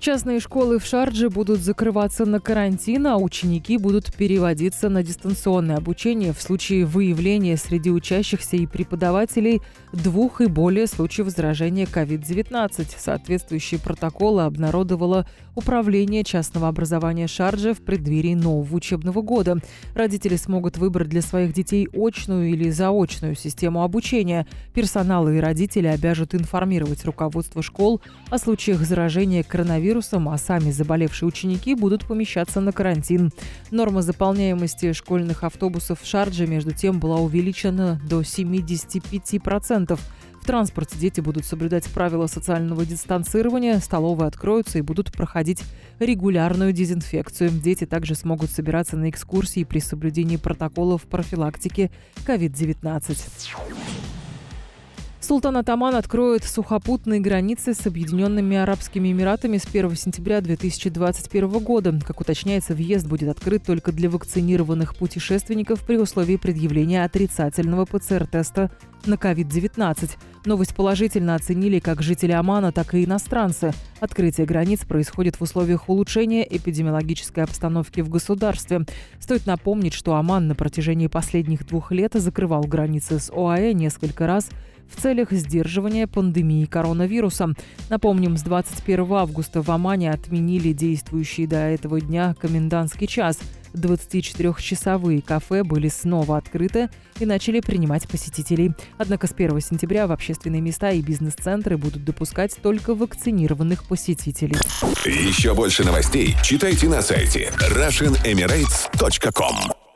Частные школы в Шардже будут закрываться на карантин, а ученики будут переводиться на дистанционное обучение в случае выявления среди учащихся и преподавателей двух и более случаев заражения COVID-19. Соответствующие протоколы обнародовало Управление частного образования Шарджа в преддверии нового учебного года. Родители смогут выбрать для своих детей очную или заочную систему обучения. Персонал и родители обяжут информировать руководство школ о случаях заражения коронавирусом, а сами заболевшие ученики будут помещаться на карантин. Норма заполняемости школьных автобусов в Шардже, между тем, была увеличена до 75% транспорте дети будут соблюдать правила социального дистанцирования, столовые откроются и будут проходить регулярную дезинфекцию. Дети также смогут собираться на экскурсии при соблюдении протоколов профилактики COVID-19. Султан Атаман откроет сухопутные границы с Объединенными Арабскими Эмиратами с 1 сентября 2021 года. Как уточняется, въезд будет открыт только для вакцинированных путешественников при условии предъявления отрицательного ПЦР-теста на COVID-19. Новость положительно оценили как жители Омана, так и иностранцы. Открытие границ происходит в условиях улучшения эпидемиологической обстановки в государстве. Стоит напомнить, что Оман на протяжении последних двух лет закрывал границы с ОАЭ несколько раз в целях сдерживания пандемии коронавируса. Напомним, с 21 августа в Омане отменили действующий до этого дня комендантский час. 24-часовые кафе были снова открыты и начали принимать посетителей. Однако с 1 сентября в общественные места и бизнес-центры будут допускать только вакцинированных посетителей. Еще больше новостей читайте на сайте RussianEmirates.com